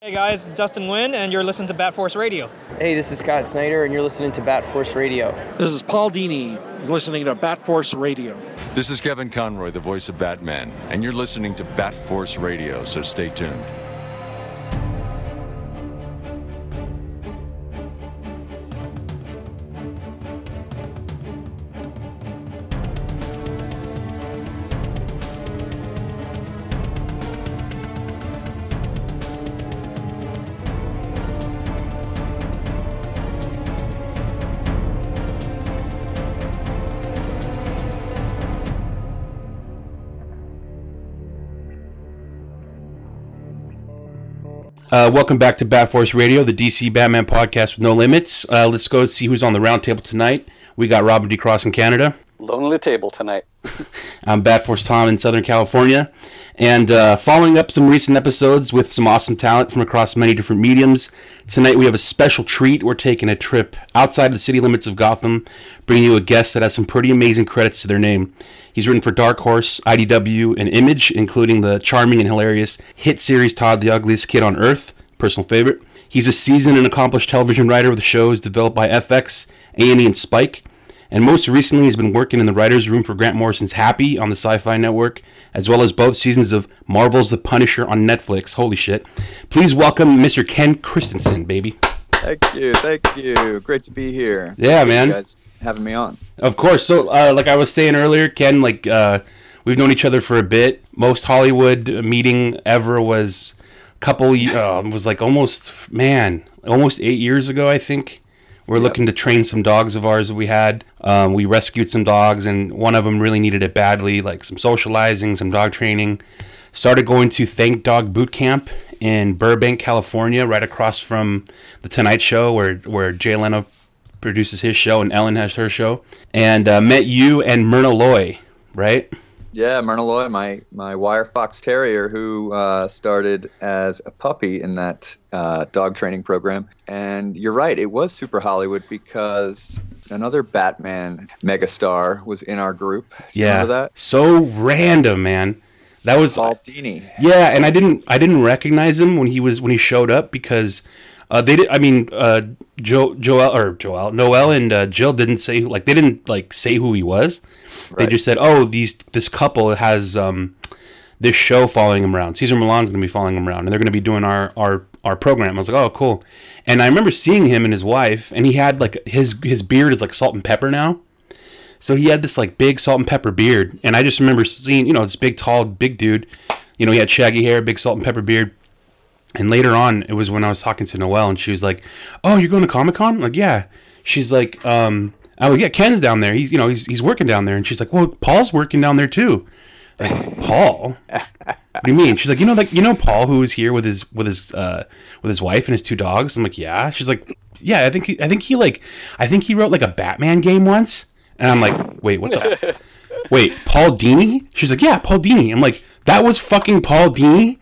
Hey guys, Dustin Nguyen, and you're listening to Bat Force Radio. Hey, this is Scott Snyder, and you're listening to Bat Force Radio. This is Paul Dini, listening to Bat Force Radio. This is Kevin Conroy, the voice of Batman, and you're listening to Bat Force Radio, so stay tuned. Uh, welcome back to Bat Force Radio, the DC Batman podcast with no limits. Uh, let's go see who's on the roundtable tonight. We got Robin D. Cross in Canada. Lonely table tonight. I'm Bat Force Tom in Southern California. And uh, following up some recent episodes with some awesome talent from across many different mediums, tonight we have a special treat. We're taking a trip outside the city limits of Gotham, bringing you a guest that has some pretty amazing credits to their name. He's written for Dark Horse, IDW, and Image, including the charming and hilarious hit series Todd the Ugliest Kid on Earth, personal favorite. He's a seasoned and accomplished television writer with shows developed by FX, A&E, and Spike. And most recently, he's been working in the writer's room for Grant Morrison's Happy on the Syfy Network, as well as both seasons of Marvel's The Punisher on Netflix. Holy shit. Please welcome Mr. Ken Christensen, baby. Thank you, thank you. Great to be here. Yeah, Appreciate man. Guys having me on. Of course. So, uh, like I was saying earlier, Ken, like uh, we've known each other for a bit. Most Hollywood meeting ever was a couple. Uh, was like almost man, almost eight years ago, I think. We're looking to train some dogs of ours that we had. Um, we rescued some dogs, and one of them really needed it badly, like some socializing, some dog training. Started going to Thank Dog Boot Camp in Burbank, California, right across from the Tonight Show, where where Jay Leno produces his show and Ellen has her show, and uh, met you and Myrna Loy, right? Yeah, Myrna Loy, my my wire fox terrier, who uh, started as a puppy in that uh, dog training program. And you're right, it was super Hollywood because another Batman megastar was in our group. Yeah, remember that? so random, man. That was Paul Dini. yeah, and I didn't I didn't recognize him when he was when he showed up because uh, they did. I mean, uh, Joe Joel or Joel Noel and uh, Jill didn't say like they didn't like say who he was. They just said, "Oh, these this couple has um, this show following him around. Cesar Millan's going to be following him around, and they're going to be doing our our our program." I was like, "Oh, cool." And I remember seeing him and his wife, and he had like his his beard is like salt and pepper now. So he had this like big salt and pepper beard, and I just remember seeing, you know, this big, tall, big dude. You know, he had shaggy hair, big salt and pepper beard. And later on, it was when I was talking to Noelle, and she was like, "Oh, you're going to Comic Con?" Like, yeah. She's like, um, "I was yeah, Ken's down there. He's you know he's he's working down there." And she's like, "Well, Paul's working down there too." Like, Paul? What do you mean? She's like, you know, like you know, Paul who was here with his with his uh with his wife and his two dogs. I'm like, yeah. She's like, yeah. I think he, I think he like I think he wrote like a Batman game once. And I'm like, wait, what the? F- wait, Paul Dini? She's like, yeah, Paul Dini. I'm like, that was fucking Paul Dini.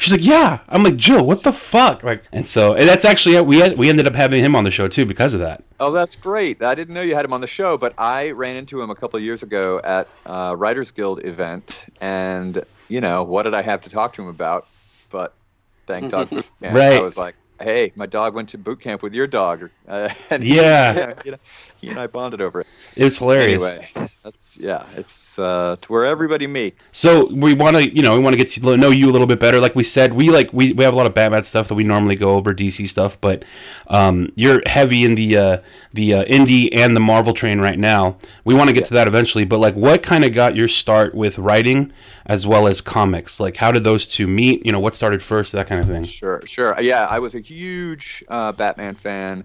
She's like, yeah. I'm like, Jill, what the fuck? Like, and so and that's actually we had, we ended up having him on the show too because of that. Oh, that's great. I didn't know you had him on the show, but I ran into him a couple of years ago at a Writers Guild event, and you know what did I have to talk to him about? But thank Dog. Right. I was like, hey, my dog went to boot camp with your dog, uh, and Yeah. you know, he and I bonded over it. It was hilarious. Anyway, yeah, it's uh, it's where everybody meets. So we want to, you know, we want to get to know you a little bit better. Like we said, we like we, we have a lot of Batman stuff that we normally go over DC stuff, but um, you're heavy in the uh, the uh, indie and the Marvel train right now. We want to get to that eventually, but like, what kind of got your start with writing as well as comics? Like, how did those two meet? You know, what started first? That kind of thing. Sure, sure. Yeah, I was a huge uh, Batman fan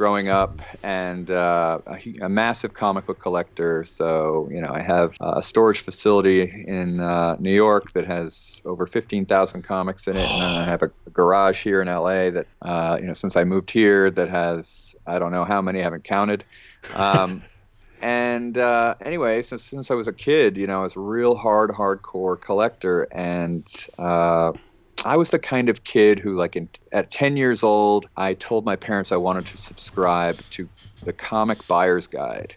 growing up and uh, a, a massive comic book collector. So, you know, I have a storage facility in uh, New York that has over 15,000 comics in it. And then I have a, garage here in LA that, uh, you know, since I moved here, that has, I don't know how many, I haven't counted. Um, and uh, anyway, since since I was a kid, you know, I was a real hard, hardcore collector, and uh, I was the kind of kid who, like, in, at 10 years old, I told my parents I wanted to subscribe to the Comic Buyer's Guide,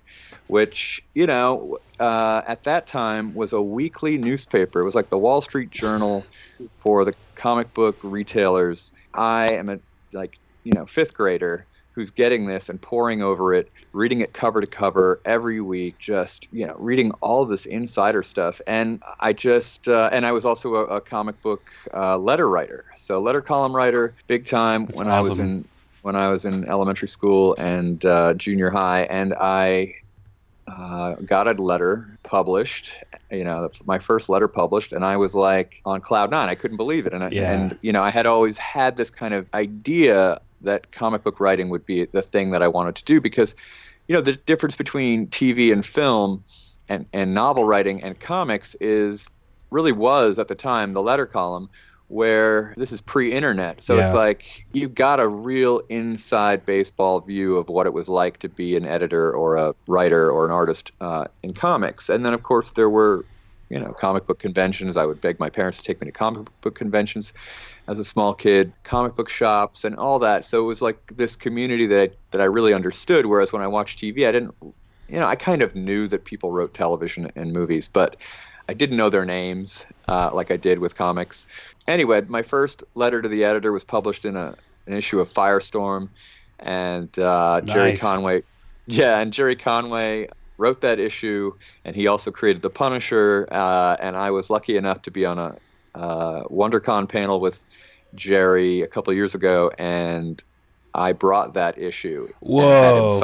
which, you know, uh, at that time was a weekly newspaper. It was like the Wall Street Journal for the comic book retailers. I am a like you know fifth grader who's getting this and poring over it, reading it cover to cover every week, just you know reading all of this insider stuff. And I just uh, and I was also a, a comic book uh, letter writer, so letter column writer, big time That's when I was in when I was in elementary school and uh, junior high, and I uh, got a letter published. You know, my first letter published, and I was like on cloud nine. I couldn't believe it, and I, Yeah. and you know, I had always had this kind of idea that comic book writing would be the thing that I wanted to do because, you know, the difference between TV and film, and and novel writing and comics is really was at the time the letter column where this is pre-internet. So it's like you got a real inside baseball view of what it was like to be an editor or a writer or an artist uh, in comics. And then of course there were you know comic book conventions. I would beg my parents to take me to comic book conventions as a small kid comic book shops and all that. So it was like this community that I, that I really understood whereas when i watched tv i didn't you know i kind of knew that people wrote television and movies but I didn't know their names uh, like I did with comics. Anyway, my first letter to the editor was published in a, an issue of Firestorm, and uh, Gerry Conway, yeah, and Gerry Conway wrote that issue, and he also created the Punisher. Uh, and I was lucky enough to be on a uh, WonderCon panel with Gerry a couple of years ago, and I brought that issue. and had him Whoa.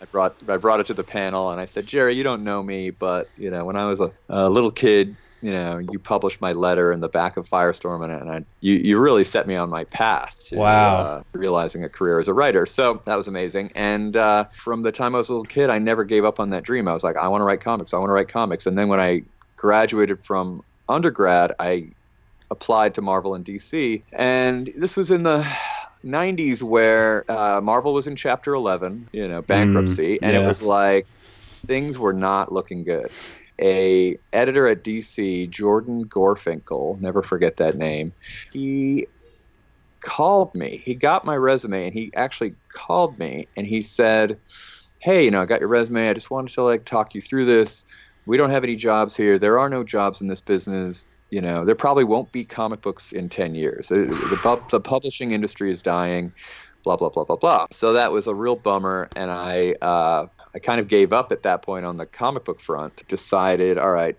I brought I brought it to the panel and I said, Gerry, you don't know me, but you know, when I was a, a little kid, you know, you published my letter in the back of Firestorm, and, and I, you you really set me on my path to Wow. uh, realizing a career as a writer. So that was amazing. And uh, from the time I was a little kid, I never gave up on that dream. I was like, I want to write comics. I want to write comics. And then when I graduated from undergrad, I applied to Marvel and DC, and this was in the 90s where uh, Marvel was in Chapter 11, you know, bankruptcy, and it was like things were not looking good. A editor at DC, Jordan Gorfinkel, never forget that name. He called me. He got my resume and he actually called me and he said, "Hey, you know, I got your resume. I just wanted to like talk you through this. We don't have any jobs here. There are no jobs in this business. You know, there probably won't be comic books in 10 years. Uh, The, the publishing industry is dying, blah, blah, blah, blah, blah. So that was a real bummer. And I, uh, I kind of gave up at that point on the comic book front, decided, all right,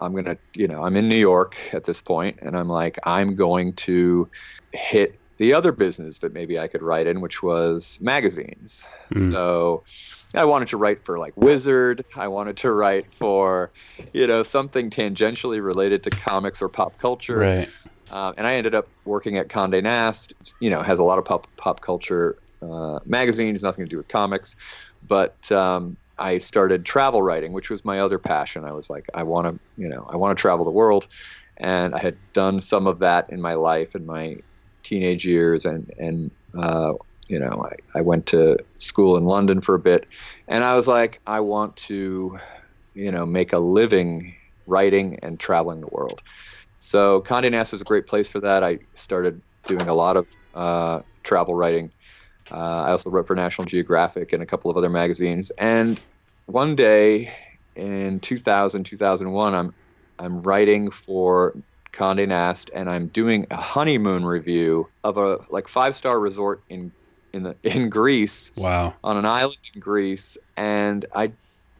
I'm going to, you know, I'm in New York at this point, and I'm like, I'm going to hit the other business that maybe I could write in, which was magazines. Mm. So I wanted to write for like Wizard. I wanted to write for, you know, something tangentially related to comics or pop culture. Right. Uh, and I ended up working at Condé Nast. You know, has a lot of pop pop culture uh, magazines, nothing to do with comics. But um, I started travel writing, which was my other passion. I was like, I want to, you know, I want to travel the world, and I had done some of that in my life in my teenage years, and and uh, you know, I, I went to school in London for a bit, and I was like, I want to, you know, make a living writing and traveling the world. So Condé Nast was a great place for that. I started doing a lot of uh, travel writing. Uh, I also wrote for National Geographic and a couple of other magazines. And one day in 2000, 2001, I'm I'm writing for Condé Nast and I'm doing a honeymoon review of a like five star resort in in the in Greece Wow. on an island in Greece, and I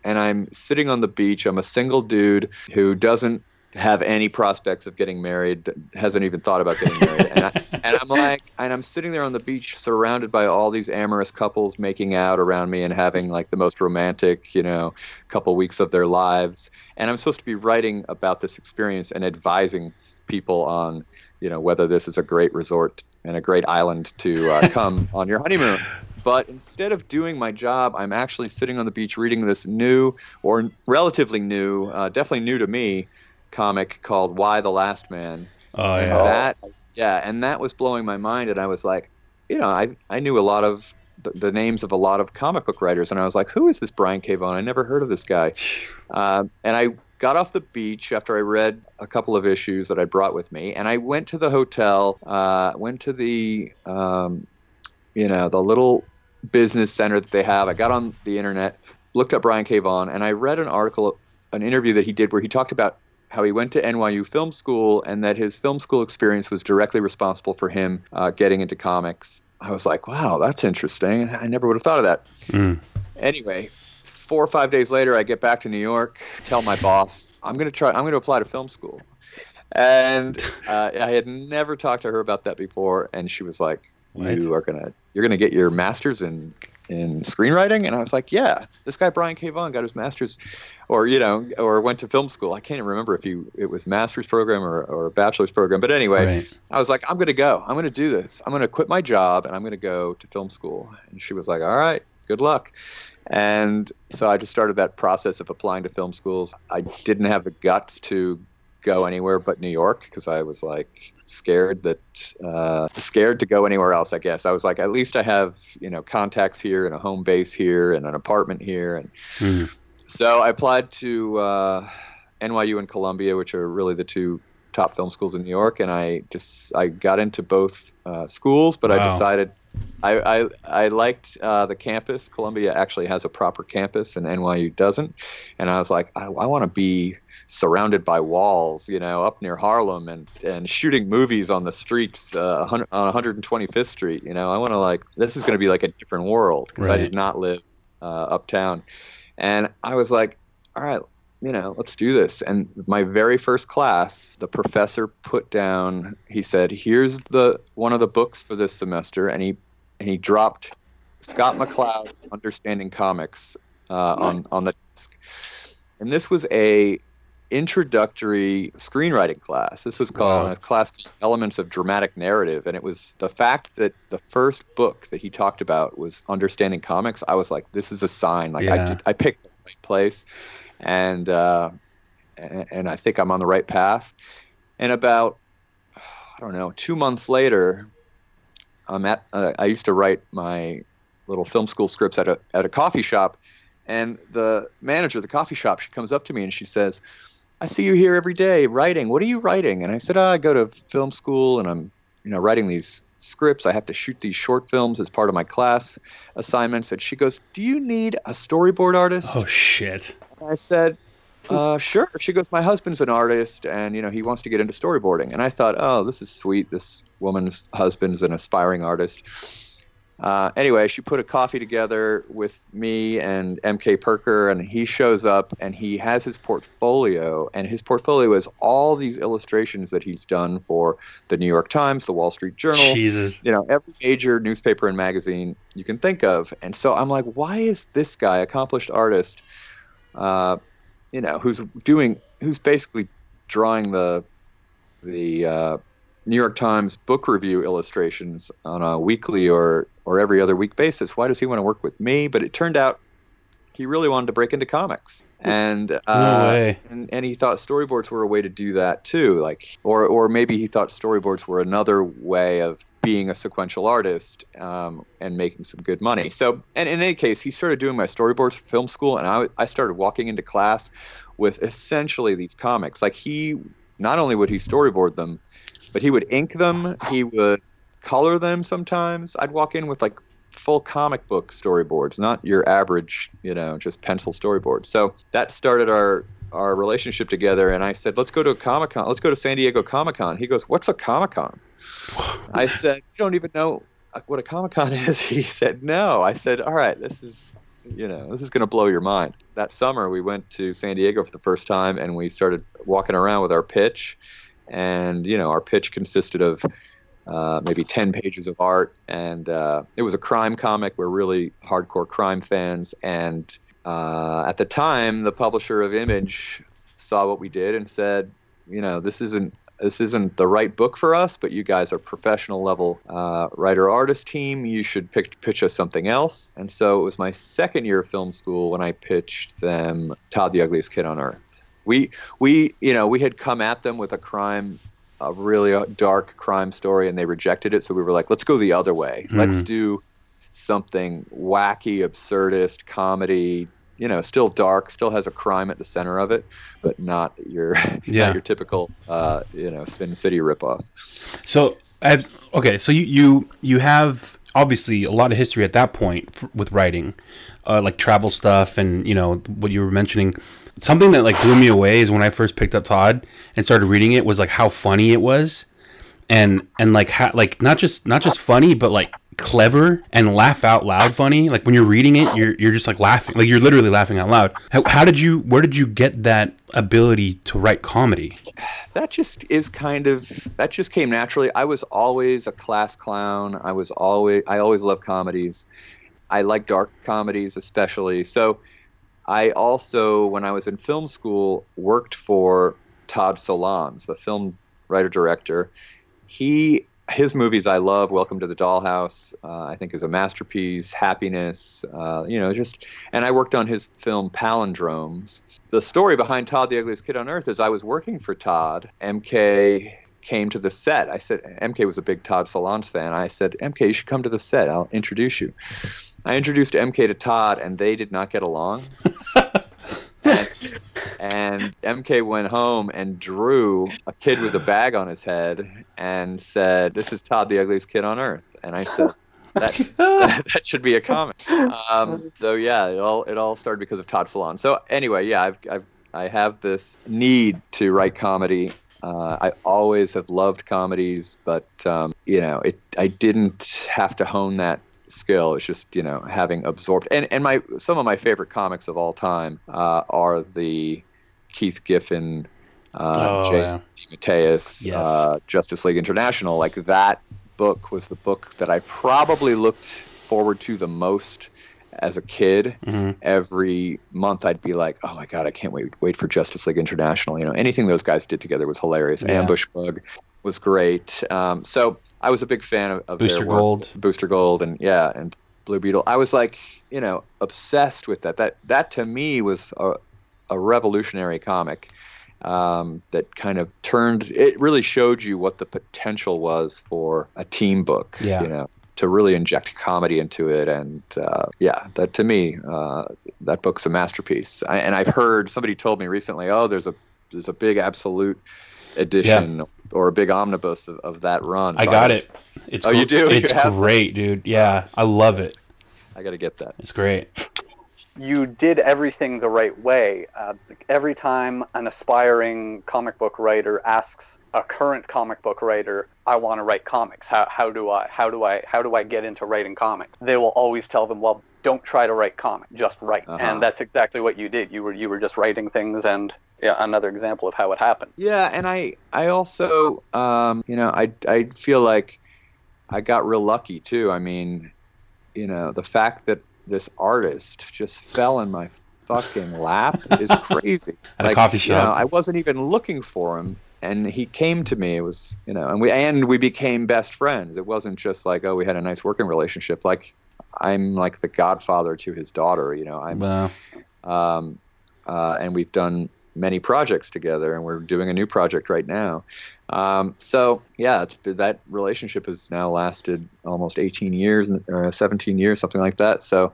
and I'm sitting on the beach. I'm a single dude who doesn't have any prospects of getting married, hasn't even thought about getting married, and, I, and I'm like, and I'm sitting there on the beach, surrounded by all these amorous couples making out around me and having like the most romantic, you know, couple weeks of their lives, and I'm supposed to be writing about this experience and advising people on, you know, whether this is a great resort and a great island to uh, come on your honeymoon. But instead of doing my job, I'm actually sitting on the beach reading this new, or relatively new, uh, definitely new to me, comic called Y: The Last Man. Oh yeah. that, yeah, and that was blowing my mind. And I was like, you know, I, I knew a lot of the, the names of a lot of comic book writers, and I was like, who is this Brian K. Vaughan? I never heard of this guy. Uh, and I got off the beach after I read a couple of issues that I brought with me, and I went to the hotel, uh, went to the, um, you know, the little business center that they have. I got on the internet, looked up Brian K. Vaughan, and I read an article, an interview that he did where he talked about how he went to NYU Film School and that his film school experience was directly responsible for him uh, getting into comics. I was like, wow, that's interesting. I never would have thought of that. Mm. Anyway, four or five days later, I get back to New York, tell my boss, I'm going to try, I'm going to apply to film school. And uh, I had never talked to her about that before. And she was like, What? you are going to, you're going to get your master's in, in screenwriting. And I was like, yeah, this guy, Brian K. Vaughan got his master's or, you know, or went to film school. I can't even remember if he, it was master's program or, or a bachelor's program. But anyway, Right. I was like, I'm going to go. I'm going to do this. I'm going to quit my job and I'm going to go to film school. And she was like, all right, good luck. And so I just started that process of applying to film schools. I didn't have the guts to go anywhere but New York because I was like scared that uh, scared to go anywhere else. I guess I was like, at least I have you know contacts here and a home base here and an apartment here. And Mm. so I applied to uh, NYU and Columbia, which are really the two top film schools in New York. And I just I got into both uh, schools, but I decided I, I, I liked uh, the campus. Columbia actually has a proper campus, and NYU doesn't. And I was like, I, I want to be surrounded by walls, you know, up near Harlem, and and shooting movies on the streets uh, on 125th Street. You know, I want to like this is going to be like a different world because I did not live uh, uptown. And I was like, all right, you know, let's do this. And my very first class, the professor put down, he said, here's the one of the books for this semester. And he, and he dropped Scott McCloud's Understanding Comics uh, on, on the desk. And this was a introductory screenwriting class. This was called Wow. a class called Elements of Dramatic Narrative, and it was the fact that the first book that he talked about was Understanding Comics. I was like, this is a sign. Like I, did, I picked the right place, and uh, and, and I think I'm on the right path. And about I don't know, two months later, I'm at. Uh, I used to write my little film school scripts at a at a coffee shop, and the manager of the coffee shop she comes up to me and she says, "I see you here every day writing. What are you writing?" And I said, oh, "I go to film school and I'm, you know, writing these scripts. I have to shoot these short films as part of my class assignments." And she goes, "Do you need a storyboard artist?" Oh shit. I said, uh, sure. She goes, my husband's an artist, and you know he wants to get into storyboarding. And I thought, oh, this is sweet. This woman's husband's an aspiring artist. Uh, anyway, she put a coffee together with me and MK Perker, and he shows up and he has his portfolio, and his portfolio is all these illustrations that he's done for the New York Times, the Wall Street Journal, Jesus. you know every major newspaper and magazine you can think of and so i'm like why is this guy accomplished artist uh, you know who's doing who's basically drawing the the uh, new york times book review illustrations on a weekly or or every other week basis. Why does he want to work with me? But it turned out he really wanted to break into comics. And uh, way. and, and he thought storyboards were a way to do that too. Like or or maybe he thought storyboards were another way of being a sequential artist um, and making some good money. So and in any case he started doing my storyboards for film school and I, I started walking into class with essentially these comics. Like he not only would he storyboard them but he would ink them he would color them sometimes i'd walk in with like full comic book storyboards, not your average, you know, just pencil storyboard. So that started our our relationship together and I said, "Let's go to a Comic-Con. Let's go to San Diego Comic-Con." He goes, "What's a Comic-Con?" I said, "You don't even know what a Comic-Con is." He said, "No." I said, "All right, this is you know, this is going to blow your mind." That summer we went to San Diego for the first time and we started walking around with our pitch and you know, our pitch consisted of uh, maybe 10 pages of art. And uh, it was a crime comic. We're really hardcore crime fans. And uh, at the time, the publisher of Image saw what we did and said, you know, this isn't. This isn't the right book for us, but you guys are professional level uh, writer artist team. You should pick, pitch us something else. And so it was my second year of film school when I pitched them Todd the Ugliest Kid on Earth. We we you know we had come at them with a crime a really uh, dark crime story and they rejected it so we were like let's go the other way let's do something wacky absurdist comedy you know still dark still has a crime at the center of it but not your Yeah. not your typical uh, you know sin city ripoff So I have, okay, so you you you have obviously a lot of history at that point f- with writing, uh, like travel stuff, and you know what you were mentioning. Something that like blew me away is when I first picked up Todd and started reading it was like how funny it was, and and like how like not just not just funny but like clever and laugh out loud funny. Like when you're reading it, you're you're just like laughing, like you're literally laughing out loud. How, how did you? Where did you get that ability to write comedy? that just is kind of that just came naturally. I was always a class clown. I was always I always loved comedies. I like dark comedies especially. So I also when I was in film school worked for Todd Solondz, the film writer director. He his movies I love. Welcome to the Dollhouse, uh, I think, is a masterpiece. Happiness, uh, you know, just. And I worked on his film Palindromes. The story behind Todd, the Ugliest Kid on Earth, is I was working for Todd. MK came to the set. I said MK was a big Todd Solondz fan. I said MK, you should come to the set. I'll introduce you. I introduced MK to Todd, and they did not get along. and, and MK went home and drew a kid with a bag on his head and said, "This is Todd, the ugliest kid on earth." And I said, "That that, should be a comic." Um, so yeah, it all it all started because of Todd Solondz. So anyway, yeah, I've, I've I have this need to write comedy. Uh, I always have loved comedies, but um, you know, it I didn't have to hone that skill. It's just you know having absorbed and and my some of my favorite comics of all time uh, are the Keith Giffen, uh, Oh, J. yeah. Mateus, Yes. uh, Justice League International. Like that book was the book that I probably looked forward to the most as a kid. Mm-hmm. Every month I'd be like, "Oh my god, I can't wait wait for Justice League International." You know, anything those guys did together was hilarious. Yeah. Ambush Bug was great. Um, so I was a big fan of, of Booster. Gold. Booster Gold, and yeah, and Blue Beetle. I was like, you know, obsessed with that. That that to me was a, a revolutionary comic um, that kind of turned. It really showed you what the potential was for a team book. Yeah. You know, to really inject comedy into it, and uh, yeah, that to me, uh, that book's a masterpiece. I, and I've heard somebody told me recently, oh, there's a there's a big absolute edition or a big omnibus of, of that run. I got it. It's Oh, you do? It's You have that? great, dude. Yeah, I love it. I got to get that. It's great. you did everything the right way. Uh, every time an aspiring comic book writer asks a current comic book writer, "I want to write comics. How, how do I? How do I? How do I get into writing comics?" They will always tell them, "Well, don't try to write comic, just write." Uh-huh. And that's exactly what you did. You were you were just writing things, and yeah, another example of how it happened. Yeah, and I I also um, you know I I feel like I got real lucky too. I mean, you know, the fact that this artist just fell in my fucking lap is crazy. At a coffee You know. I wasn't even looking for him, and he came to me. It was you know, and we and we became best friends. It wasn't just like oh we had a nice working relationship. Like I'm like the godfather to his daughter. You know, I'm Well, um, uh, and we've done many projects together, and we're doing a new project right now. Um, so yeah, that relationship has now lasted almost 18 years, or 17 years, something like that. So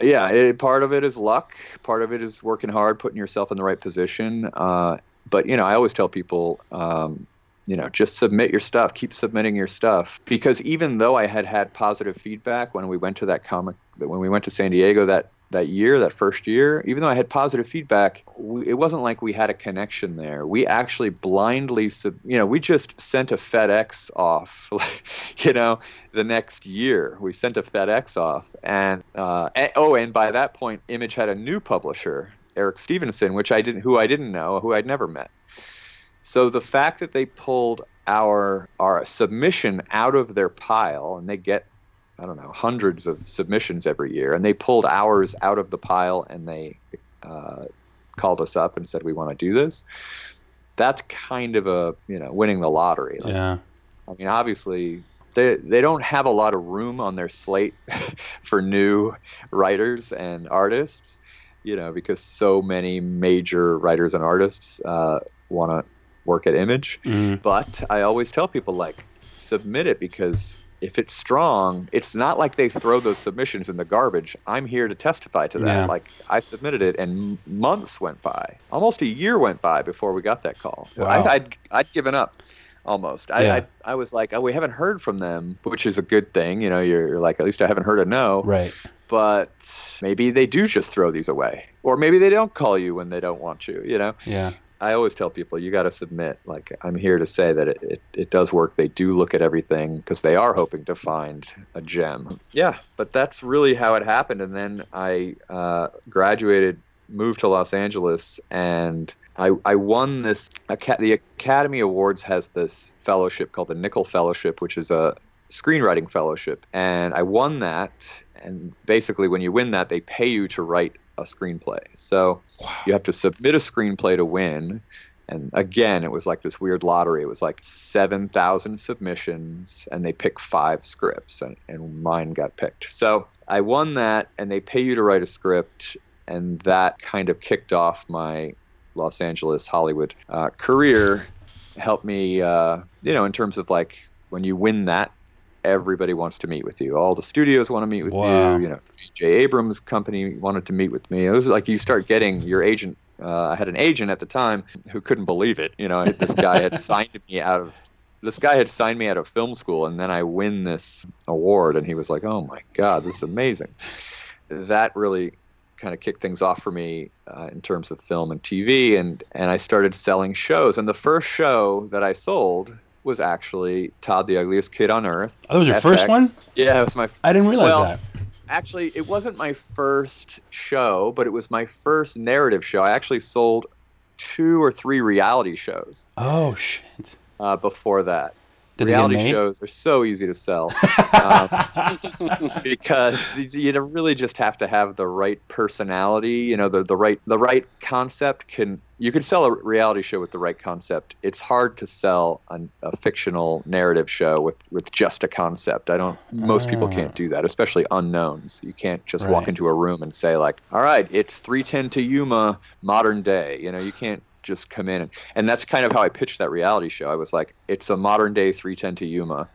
yeah, it, part of it is luck, part of it is working hard, putting yourself in the right position. Uh, but you know, I always tell people. Um, you know, just submit your stuff. Keep submitting your stuff because even though I had had positive feedback when we went to that comic, when we went to San Diego that that year, that first year, even though I had positive feedback, we, it wasn't like we had a connection there. We actually blindly, sub, you know, we just sent a FedEx off, you know, the next year. We sent a FedEx off, and, uh, and oh, and by that point, Image had a new publisher, Eric Stephenson, which I didn't, who I didn't know, who I'd never met. So the fact that they pulled our our submission out of their pile, and they get I don't know hundreds of submissions every year, and they pulled ours out of the pile, and they uh, called us up and said we want to do this. That's kind of a you know winning the lottery. Like, yeah. I mean, obviously, they they don't have a lot of room on their slate for new writers and artists, you know, because so many major writers and artists uh, want to work at Image. Mhm. But I always tell people like submit it because if it's strong, it's not like they throw those submissions in the garbage. I'm here to testify to that. Yeah. Like I submitted it, and months went by, almost a year went by before we got that call. Wow. I, I'd I'd given up. almost. I, Yeah. I I was like, oh, we haven't heard from them, which is a good thing. You know, you're, you're like, at least I haven't heard a no. Right. But maybe they do just throw these away, or maybe they don't call you when they don't want you. You know. Yeah. I always tell people you got to submit. Like I'm here to say that it, it, it does work. They do look at everything because they are hoping to find a gem. Yeah, but that's really how it happened. And then I uh, graduated, moved to Los Angeles, and I, I won this. The Academy Awards has this fellowship called the Nicholl Fellowship, which is a screenwriting fellowship, and I won that. And basically, when you win that, they pay you to write a screenplay. So you have to submit a screenplay to win. And again, it was like this weird lottery. It was like 7,000 submissions, and they pick five scripts, and, and mine got picked. So I won that, and they pay you to write a script, and that kind of kicked off my Los Angeles Hollywood uh, career. Helped me, uh, you know, in terms of like when you win that, everybody wants to meet with you. All the studios want to meet with Wow. you. You know, J. Abrams' company wanted to meet with me. It was like you start getting your agent. Uh, I had an agent at the time who couldn't believe it. You know, this guy had signed me out of this guy had signed me out of film school, and then I win this award, and he was like, "Oh my God, this is amazing." That really kind of kicked things off for me uh, in terms of film and TV, and and I started selling shows. And the first show that I sold was actually Todd the Ugliest Kid on Earth. Oh, that was your first one? Yeah, it was my I didn't realize Well, that. actually it wasn't my first show but it was my first narrative show i actually sold two or three reality shows Oh shit. uh, before that Did reality shows are so easy to sell um, because you really just have to have the right personality you know the, the right the right concept can you can sell a reality show with the right concept. It's hard to sell an, a fictional narrative show with with just a concept. I don't most people Ah. can't do that especially unknowns. You can't just walk into a room and say like all right it's 310 to yuma modern day. You know you can't just come in and, and that's kind of how i pitched that reality show i was like it's a modern day 310 to yuma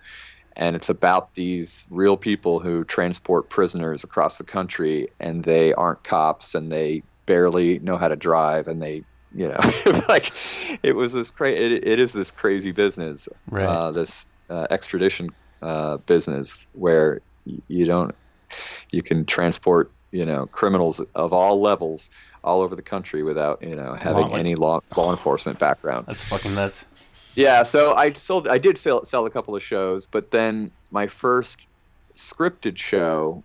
and it's about these real people who transport prisoners across the country and they aren't cops and they barely know how to drive and they you know like it was this crazy it, it is this crazy business Right. uh, this uh, extradition uh, business where you don't you can transport you know criminals of all levels all over the country without you know having any law law enforcement background That's fucking nuts. yeah, so I sold. I did sell sell a couple of shows, but then my first scripted show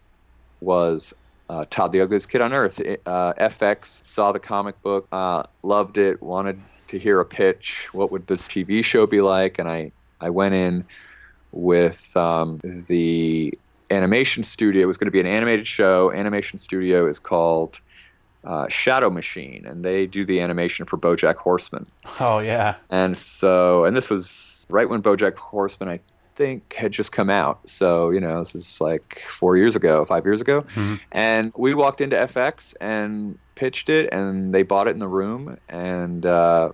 was uh, Todd the Ugliest Kid on Earth. Uh, FX saw the comic book, uh, loved it, wanted to hear a pitch. What would this TV show be like? And I I went in with um, the animation studio. It was going to be an animated show. Animation studio is called. Uh, Shadow Machine, and they do the animation for BoJack Horseman. Oh yeah. And so, and this was right when BoJack Horseman, I think, had just come out. So, you know, this is like four years ago, five years ago. Mhm. And we walked into FX and pitched it, and they bought it in the room, and uh,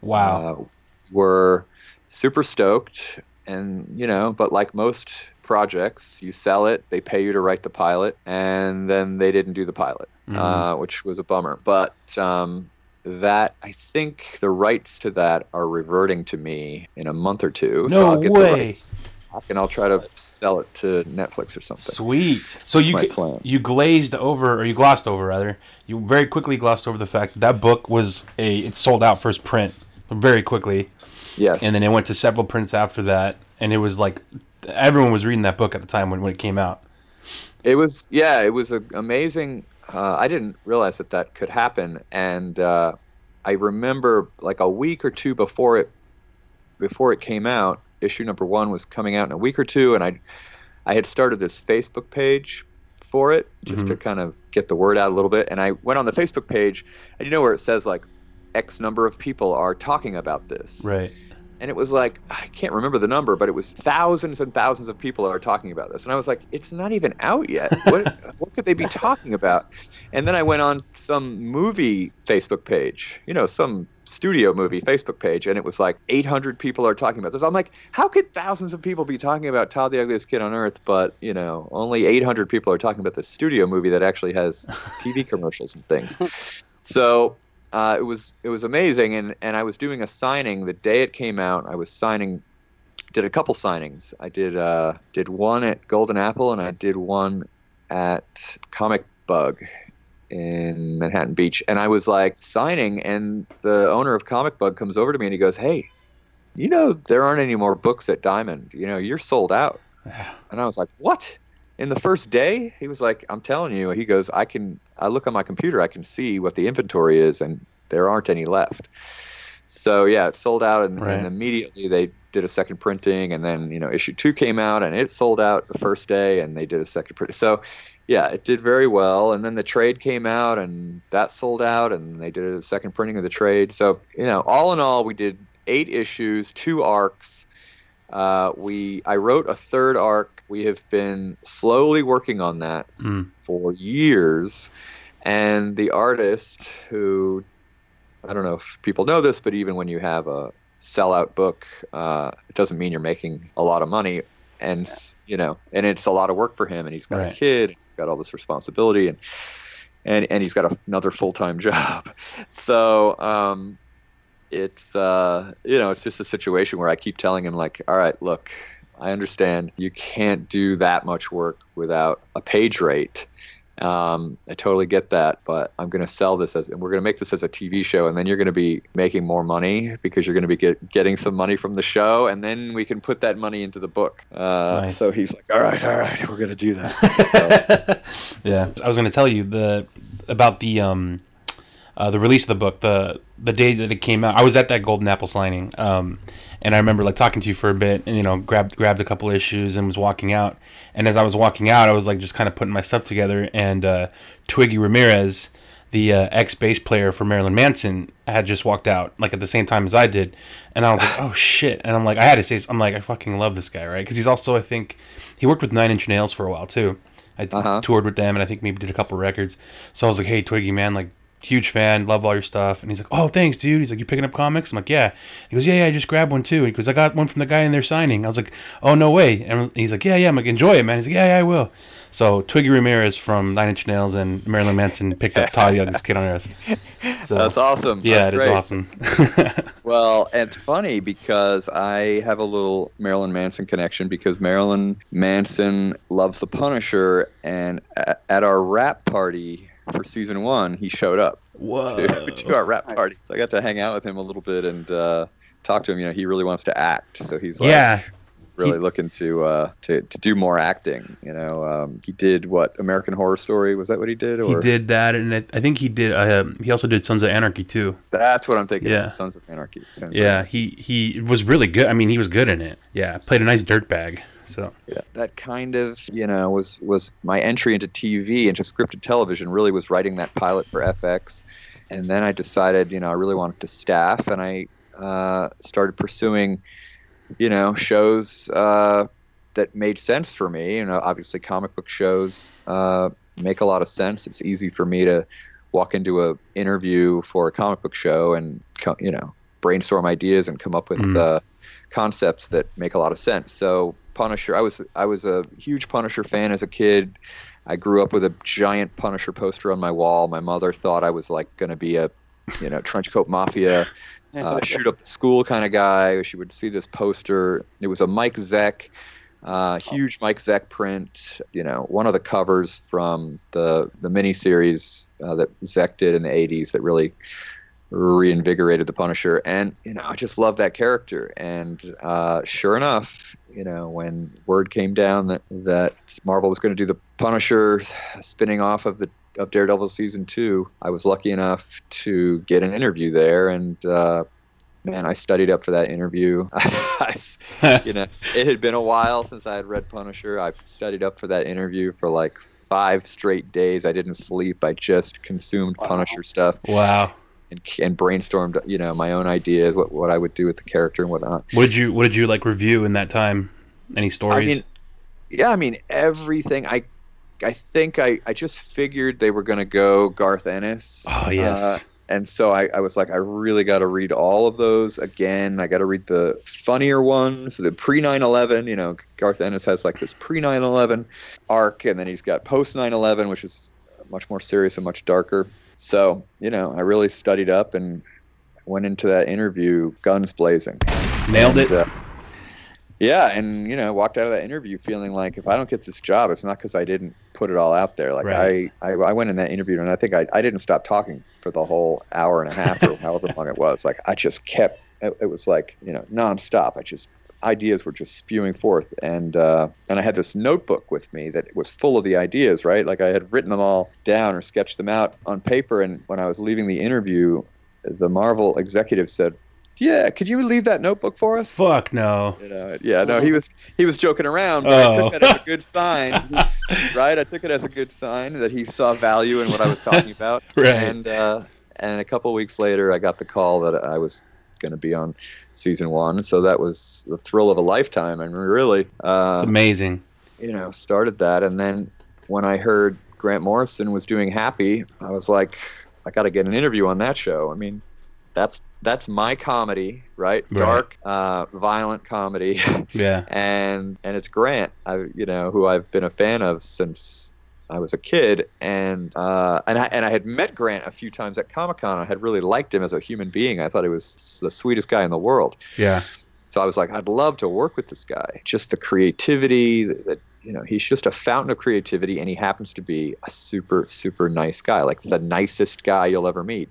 Wow. uh, were super stoked. And you know, but like most projects, you sell it, they pay you to write the pilot, and then they didn't do the pilot, Mhm. uh, which was a bummer. But um, that I think the rights to that are reverting to me in a month or two. so I'll get way. the rights. And I'll try to sell it to Netflix or something. Sweet. So you g- plan. you glazed over, or you glossed over rather. You very quickly glossed over the fact that, that book was a it sold out first print very quickly, Yes. and then it went to several prints after that, and it was like everyone was reading that book at the time when, when it came out. It was yeah, it was a, amazing. Uh, I didn't realize that that could happen, and uh, I remember like a week or two before it before it came out, issue number one was coming out in a week or two, and I I had started this Facebook page for it just to kind of get the word out a little bit, and I went on the Facebook page, and you know where it says like X number of people are talking about this, Right. And it was like I can't remember the number, but it was thousands and thousands of people are talking about this, and I was like, it's not even out yet. What what could they be talking about? And then I went on some movie Facebook page, you know, some studio movie Facebook page, and it was like 800 people are talking about this. I'm like, how could thousands of people be talking about Todd the Ugliest Kid on Earth, but you know, only 800 people are talking about the studio movie that actually has TV commercials and things. So uh, it was it was amazing, and and I was doing a signing the day it came out. I was signing, did a couple signings. I did uh, did one at Golden Apple, and I did one at Comic Bug in Manhattan Beach. And I was like signing, and the owner of Comic Bug comes over to me and he goes, "Hey, you know there aren't any more books at Diamond. You know you're sold out." And I was like, "What?" In the first day, he was like, "I'm telling you." He goes, "I can. I look on my computer. I can see what the inventory is, and there aren't any left." So yeah, it sold out, and, Right. and immediately they did a second printing, and then you know issue two came out, and it sold out the first day, and they did a second print. So yeah, it did very well, and then the trade came out, and that sold out, and they did a second printing of the trade. So you know, all in all, we did eight issues, two arcs. Uh, we I wrote a third arc. We have been slowly working on that Mm. for years, and the artist who I don't know if people know this, but even when you have a sellout book, uh, it doesn't mean you're making a lot of money, and you know, and it's a lot of work for him, and he's got a kid, he's got all this responsibility, and and and he's got another full time job, so um, it's uh, you know, it's just a situation where I keep telling him like, all right, look. I understand you can't do that much work without a page rate. Um, I totally get that, but I'm going to sell this as, and we're going to make this as a TV show, and then you're going to be making more money because you're going to be get, getting some money from the show, and then we can put that money into the book. Uh, Nice. So he's like, all right, all right, we're going to do that. yeah, I was going to tell you the about the um uh, the release of the book the the day that it came out. I was at that Golden Apple signing, um, and I remember like talking to you for a bit, and you know grabbed grabbed a couple issues and was walking out. And as I was walking out, I was like just kind of putting my stuff together, and uh, Twiggy Ramirez. The uh, ex bass player for Marilyn Manson had just walked out, like at the same time as I did, and I was like, "Oh shit!" And I'm like, I had to say, I'm like, I fucking love this guy, right? Because he's also, I think, he worked with Nine Inch Nails for a while too. I Uh-huh. toured with them and I think maybe did a couple records. So I was like, hey, Twiggy, man, like, huge fan, love all your stuff. And he's like, oh, thanks, dude. He's like, you picking up comics? I'm like, yeah. He goes, yeah, yeah, I just grabbed one too. He goes, I got one from the guy in there signing. I was like, oh, no way. And he's like, yeah, yeah. I'm like, enjoy it, man. He's like, yeah, yeah, I will. So Twiggy Ramirez from Nine Inch Nails and Marilyn Manson picked up Todd, the youngest kid on earth. So That's awesome. yeah, That's it is great. awesome. Well, it's funny because I have a little Marilyn Manson connection because Marilyn Manson loves the Punisher, and at our wrap party for season one, he showed up Whoa. to, to our wrap party. So I got to hang out with him a little bit and uh, talk to him. You know, he really wants to act, so he's like, yeah. really he- looking to uh, to to do more acting. You know, um, he did what American Horror Story was that what he did? Or? He did that, and I I think he did. Uh, he also did Sons of Anarchy too. that's what I'm thinking. Yeah. of, Sons of Anarchy. Sons of Yeah, he he was really good. I mean, he was good in it. Yeah, played a nice dirtbag. So Yeah, that kind of you know was was my entry into TV into scripted television. Really was writing that pilot for FX, and then I decided you know I really wanted to staff, and I uh, started pursuing you know shows uh, that made sense for me. You know, obviously comic book shows uh, make a lot of sense. It's easy for me to walk into a interview for a comic book show and you know brainstorm ideas and come up with Mhm. uh, concepts that make a lot of sense. So Punisher, I was I was a huge Punisher fan as a kid. I grew up with a giant Punisher poster on my wall. My mother thought I was like going to be a, you know, trench coat mafia, uh, shoot up the school kind of guy. She would see this poster. It was a Mike Zeck, uh, huge Mike Zeck print. You know, one of the covers from the the miniseries uh, that Zeck did in the '80s that really reinvigorated the Punisher. And you know, I just love that character. And uh, sure enough, you know, when word came down that that Marvel was going to do the Punisher spinning off of the of Daredevil season two, I was lucky enough to get an interview there, and uh, man, I studied up for that interview. I s- you know, it had been a while since I had read Punisher. I studied up for that interview for like five straight days. I didn't sleep. I just consumed Punisher stuff wow. And, and brainstormed, you know, my own ideas, what what I would do with the character and whatnot. What did you What did you like review in that time? Any stories? I mean, yeah, I mean everything. I I think I, I just figured they were going to go Garth Ennis. oh yes. Uh, and so I, I was like, I really got to read all of those again. I got to read the funnier ones, the pre 9 11. You know, Garth Ennis has like this pre 9 11 arc, and then he's got post 9 11, which is much more serious and much darker. So you know, I really studied up and went into that interview guns blazing. Nailed And, it. uh, yeah, and you know, walked out of that interview feeling like if I don't get this job, it's not because I didn't put it all out there. Like Right. I, I, I went in that interview and I think I, I didn't stop talking for the whole hour and a half or however long it was. Like I just kept. It, it was like you know nonstop. I just ideas were just spewing forth, and uh, and I had this notebook with me that was full of the ideas. Right, like I had written them all down or sketched them out on paper. And when I was leaving the interview, the Marvel executive said. Yeah, could you leave that notebook for us? Fuck no. You know, yeah, no, he was he was joking around, but I Oh. took that as a good sign, right? I took it as a good sign that he saw value in what I was talking about. Right. And uh, and a couple weeks later, I got the call that I was going to be on season one. So that was the thrill of a lifetime, and really, uh, It's amazing. you know, started that. And then when I heard Grant Morrison was doing Happy, I was like, I got to get an interview on that show. I mean, that's that's my comedy, right? Right. Dark, uh, violent comedy, Yeah. and and it's Grant, I you know who I've been a fan of since I was a kid, and uh, and I and I had met Grant a few times at Comic Con. I had really liked him as a human being. I thought he was the sweetest guy in the world. Yeah. So I was like, I'd love to work with this guy. Just the creativity that, you know, he's just a fountain of creativity, and he happens to be a super super nice guy, like the nicest guy you'll ever meet.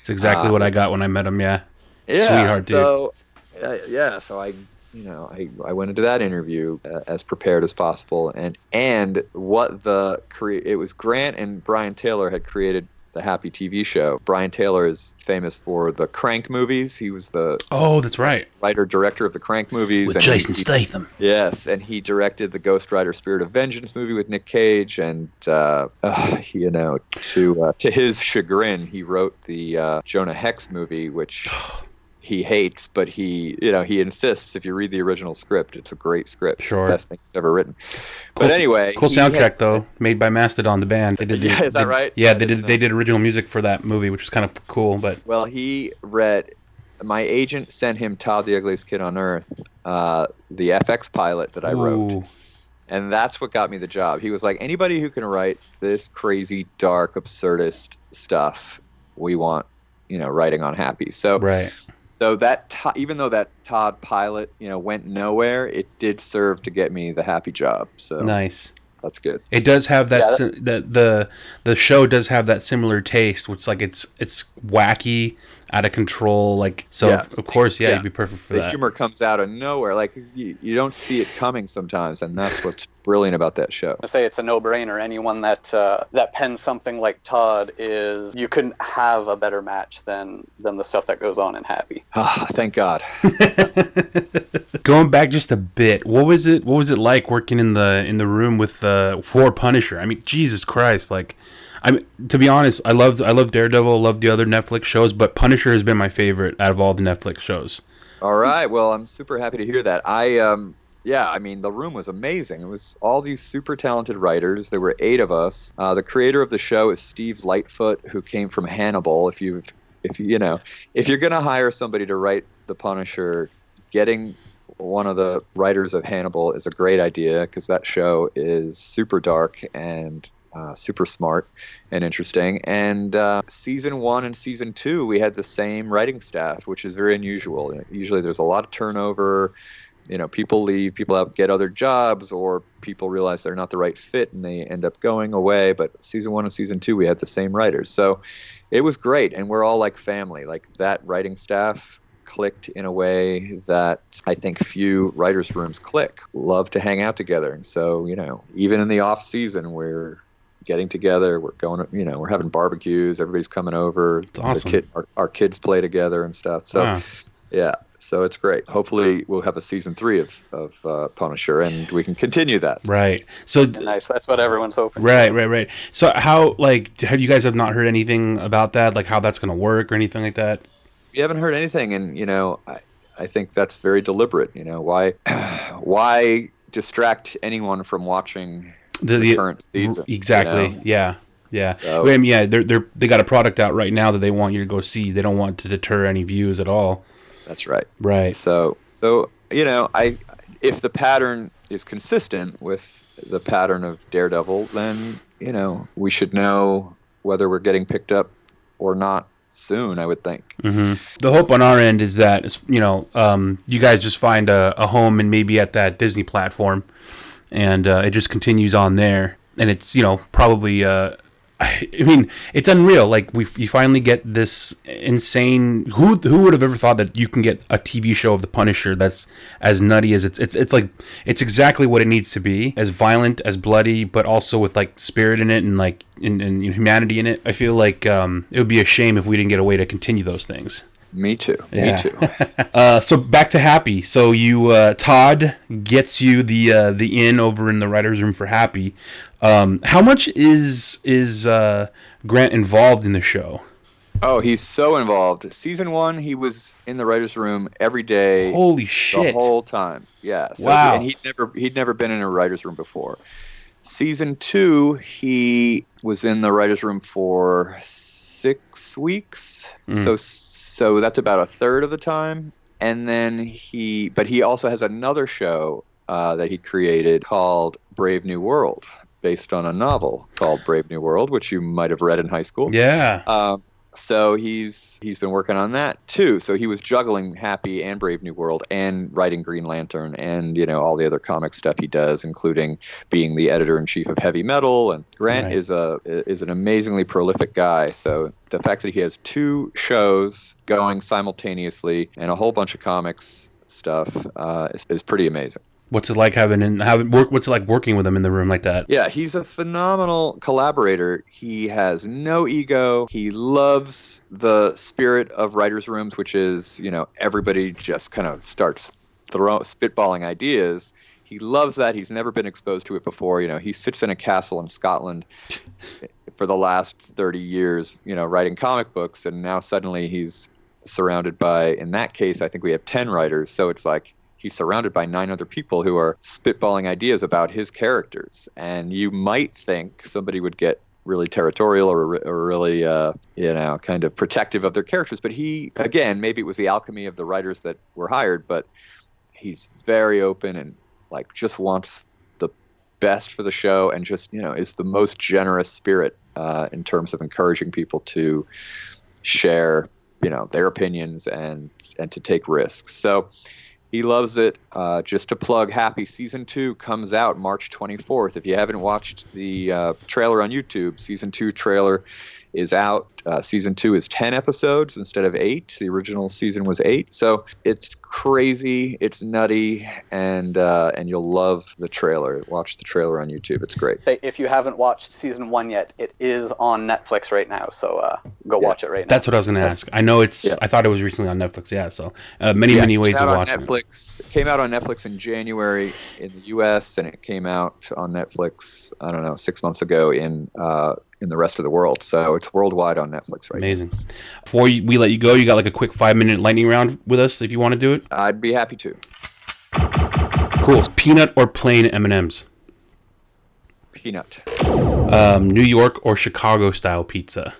It's exactly Uh, what I got when I met him. Yeah. yeah, Sweetheart, dude. So, uh, yeah, so I, you know, I, I went into that interview uh, as prepared as possible, and and what the cre- it was Grant and Brian Taylor had created the Happy TV show. Brian Taylor is famous for the Crank movies. He was the Oh, that's right. writer director of the Crank movies. With and Jason he- Statham. Yes, and he directed the Ghost Rider: Spirit of Vengeance movie with Nick Cage, and uh, uh, you know, to uh, to his chagrin, he wrote the uh, Jonah Hex movie, which he hates, but he you know he insists. If you read the original script, it's a great script, Sure. best thing he's ever written. Cool but anyway, cool soundtrack had- though, made by Mastodon, the band. They did. The, Yeah, is that they- right? Yeah, they didn't. They did original music for that movie, which was kind of cool. But Well, he read. My agent sent him Todd the Ugliest Kid on Earth, uh, the FX pilot that I wrote. And that's what got me the job. He was like, anybody who can write this crazy, dark, absurdist stuff, we want, you know, writing on Happy. So, right. So that even though that Todd pilot, you know, went nowhere, it did serve to get me the Happy job. So Nice. that's good. It does have that, Yeah, si- the the the show does have that similar taste, which like it's it's wacky, out of control. Like so, Yeah. of course, yeah, Yeah. you'd be perfect for that. the that. humor comes out of nowhere, like you, you don't see it coming sometimes, and that's what's brilliant about that show. to say it's a no-brainer. Anyone that uh, that pens something like Todd is you couldn't have a better match than than the stuff that goes on in Happy. Ah, thank God. Going back just a bit, what was it? What was it like working in the in the room with uh, for Punisher? I mean, Jesus Christ! Like, I mean, to be honest, I loved I love Daredevil, love the other Netflix shows, but Punisher has been my favorite out of all the Netflix shows. All right. Well, I'm super happy to hear that. I um yeah, I mean the room was amazing. It was all these super talented writers. There were eight of us. Uh, the creator of the show is Steve Lightfoot, who came from Hannibal. If you if you know if you're gonna hire somebody to write the Punisher, getting one of the writers of Hannibal is a great idea because that show is super dark and uh, super smart and interesting. And uh, season one and season two, we had the same writing staff, which is very unusual. Usually, there's a lot of turnover. You know, people leave, people get other jobs, or people realize they're not the right fit and they end up going away. But season one and season two, we had the same writers, so it was great, and we're all like family. Like that writing staff clicked in a way that I think few writers' rooms click. Love to hang out together, and so you know, even in the off season, we're getting together. We're going, you know, we're having barbecues. Everybody's coming over. It's awesome. Kid, our, our kids play together and stuff. So Wow. yeah, so it's great. Hopefully, we'll have a season three of of uh, Punisher, and we can continue that. Right. So Nice. That's what everyone's hoping. Right, right, right. So how like have you guys have not heard anything about that? Like how that's gonna work or anything like that? we haven't heard anything and you know I, I think that's very deliberate you know why why distract anyone from watching The, the current season you Exactly. know? Yeah. Yeah. So- I mean, yeah, they're they're they got a product out right now that they want you to go see. They don't want to deter any views at all. that's right Right. so so you know i if the pattern is consistent with the pattern of daredevil then you know we should know whether we're getting picked up or not soon. I would think. The hope on our end is that you know um, you guys just find a, a home and maybe at that Disney platform, and uh, it just continues on there. And it's you know probably uh, I mean it's unreal. Like we you finally get this insane. Who who would have ever thought that you can get a TV show of the Punisher that's as nutty as it's it's it's like it's exactly what it needs to be, as violent as bloody, but also with like spirit in it and like and, and humanity in it. I feel like um, it would be a shame if we didn't get a way to continue those things. Me too. Yeah. Me too. Uh, so back to Happy. So you uh, Todd gets you the uh, the inn over in the writers' room for Happy. Um, how much is is uh, Grant involved in the show? oh, he's so involved. Season one, he was in the writers' room every day. Holy shit! the whole time. Yeah. So, Wow. And he'd never he'd never been in a writer's room before. Season two, he was in the writers' room for six weeks. Mm. So so that's about a third of the time. And then he, but he also has another show uh, that he created called Brave New World, based on a novel called Brave New World, which you might have read in high school. Yeah. Um, so he's he's been working on that too. So he was juggling Happy and Brave New World and writing Green Lantern and you know all the other comic stuff he does, including being the editor in chief of Heavy Metal. And Grant Right. is a is an amazingly prolific guy. So the fact that he has two shows going simultaneously and a whole bunch of comics stuff uh, is, is pretty amazing. What's it like having and having work? What's it like working with him in the room like that? Yeah, he's a phenomenal collaborator. He has no ego. He loves the spirit of writers' rooms, which is, you know, everybody just kind of starts throw, spitballing ideas. He loves that. He's never been exposed to it before. You know, he sits in a castle in Scotland for the last 30 years, you know, writing comic books, and now suddenly he's surrounded by, in that case, I think we have 10 writers. So it's like he's surrounded by nine other people who are spitballing ideas about his characters. And you might think somebody would get really territorial or, or really, uh, you know, kind of protective of their characters. But he, again, maybe it was the alchemy of the writers that were hired, but he's very open and like just wants the best for the show and just, you know, is the most generous spirit uh, in terms of encouraging people to share you know their opinions and and to take risks so he loves it. Uh, just to plug happy season two comes out march 24th if you haven't watched the uh, trailer on youtube season two trailer is out uh, season two is 10 episodes instead of eight the original season was eight so it's crazy it's nutty and uh, and you'll love the trailer watch the trailer on youtube it's great If you haven't watched season one yet, it is on Netflix right now. So uh, go watch it right now. That's what I was going to ask. I know it's. Yeah. I thought it was recently on Netflix. Yeah. So uh, many Yeah, many it ways came of out on watching. it. Netflix. It came out on Netflix in January in the U.S. and it came out on Netflix. I don't know, six months ago in uh, in the rest of the world. So it's worldwide on Netflix right Amazing. Before we let you go, you got like a quick five minute lightning round with us if you want to do it. I'd be happy to. Cool. Peanut or plain M and M's. Peanut, Um, New York or Chicago style pizza.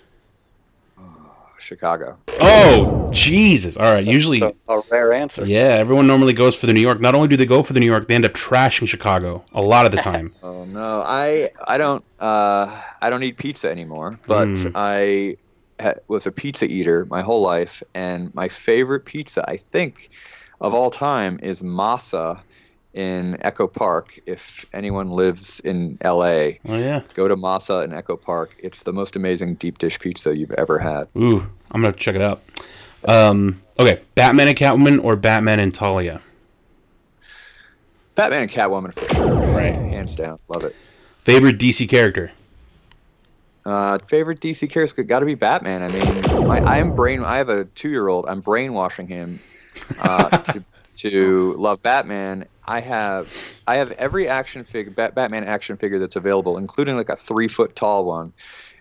Chicago. Oh Jesus! All right. Usually, So, a rare answer. yeah, everyone normally goes for the New York. Not only do they go for the New York, they end up trashing Chicago a lot of the time. Oh no, I I don't uh, I don't eat pizza anymore. But Mm. I ha- was a pizza eater my whole life, and my favorite pizza I think of all time is Masa in Echo Park. If anyone lives in L.A., Oh yeah. go to Masa in Echo Park. It's the most amazing deep dish pizza you've ever had. Ooh, I'm gonna check it out. Um, okay, Batman and Catwoman or Batman and Talia. Batman and Catwoman for sure, Right. hands down, love it. Favorite DC character. Uh, favorite DC character got to be Batman. I mean, I, I am brain. I have a two-year-old. I'm brainwashing him uh, to to love Batman. I have I have every action figure, Bat, Batman action figure that's available, including like a three-foot tall one.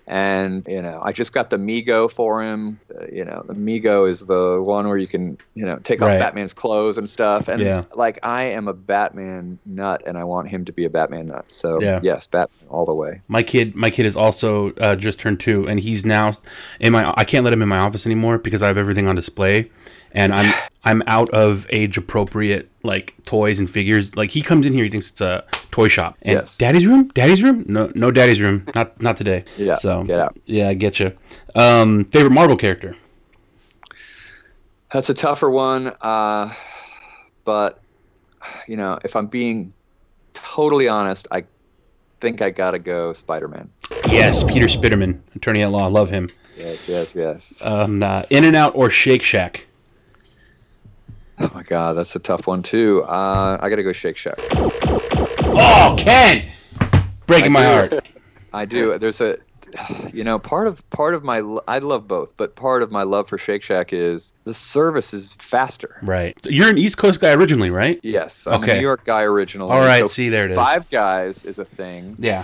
And you know, I just got the Mego for him. Uh, you know, the Mego is the one where you can you know take off Batman's clothes and stuff. And Yeah. like, I am a Batman nut, and I want him to be a Batman nut. So Yeah. yes, Batman all the way. My kid, my kid is also uh, just turned two, and he's now in my. I can't let him in my office anymore because I have everything on display, and I'm I'm out of age appropriate like toys and figures. Like he comes in here, he thinks it's a toy shop. And Yes. Daddy's room? Daddy's room? No, no, Daddy's room. Not, not today. Yeah, So get out. Yeah, I get you. Um, favorite Marvel character? That's a tougher one. Uh, but you know, if I'm being totally honest, I think I gotta go Spider-Man. Yes, Peter Spiderman, attorney at law. Love him. Yes, yes, yes. Um, uh, In and Out or Shake Shack? Oh my God, that's a tough one too. Uh, I gotta go Shake Shack. Oh, Ken! Breaking my do. heart. I do. There's a, you know, part of part of my I love both, but part of my love for Shake Shack is the service is faster. Right. You're an East Coast guy originally, right? Yes, I'm Okay. a New York guy originally. All right, see, there it is. Five Guys is a thing Yeah.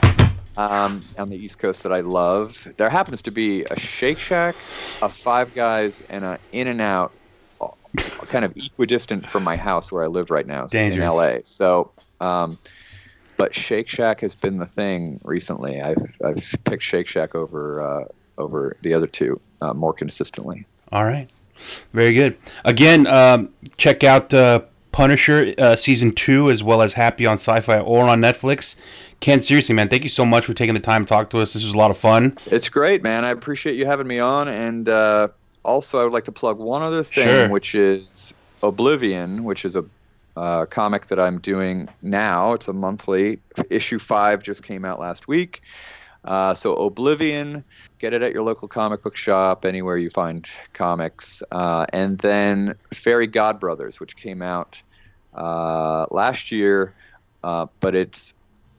um, on the East Coast that I love. There happens to be a Shake Shack, a Five Guys, and a In and Out, kind of equidistant from my house where I live right now Dangerous. in LA. So, um, but Shake Shack has been the thing recently. I've I've picked Shake Shack over uh, over the other two uh, more consistently. All right. Very good. Again, um, check out uh, Punisher uh, season two as well as Happy on Syfy or on Netflix. Ken, seriously, man, thank you so much for taking the time to talk to us. This was a lot of fun. It's great, man. I appreciate you having me on. And uh, also, I would like to plug one other thing, Sure. which is Oblivion, which is a uh, comic that I'm doing now. It's a monthly. Issue five just came out last week. Uh, so Oblivion, get it at your local comic book shop, anywhere you find comics. Uh, and then Fairy Godbrothers, which came out uh, last year, uh, but it's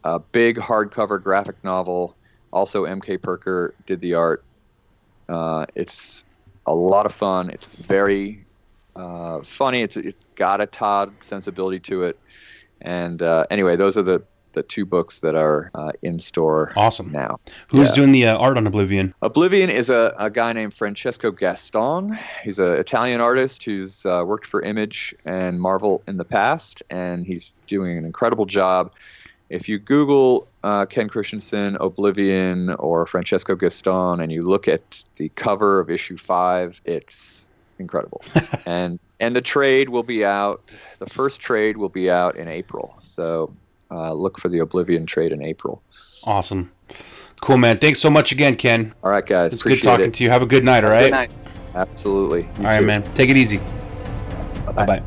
a big hardcover graphic novel. Also, MK Perker did the art. Uh, it's a lot of fun. It's very uh, funny. It's, it's got a Todd sensibility to it. And uh, anyway, those are the, the two books that are uh, in store Awesome. now. Who's Yeah. doing the uh, art on Oblivion? Oblivion is a, a guy named Francesco Gaston. He's an Italian artist who's uh, worked for Image and Marvel in the past, and he's doing an incredible job. If you Google uh, Ken Kristensen, Oblivion, or Francesco Gaston, and you look at the cover of issue five, it's incredible. and and the trade will be out. The first trade will be out in April. So uh, look for the Oblivion trade in April. Awesome. Cool, man. Thanks so much again, Ken. All right, guys. It's good talking it. to you. Have a good night, all right? Good night. Absolutely. You All right, too. man. Take it easy. Bye bye.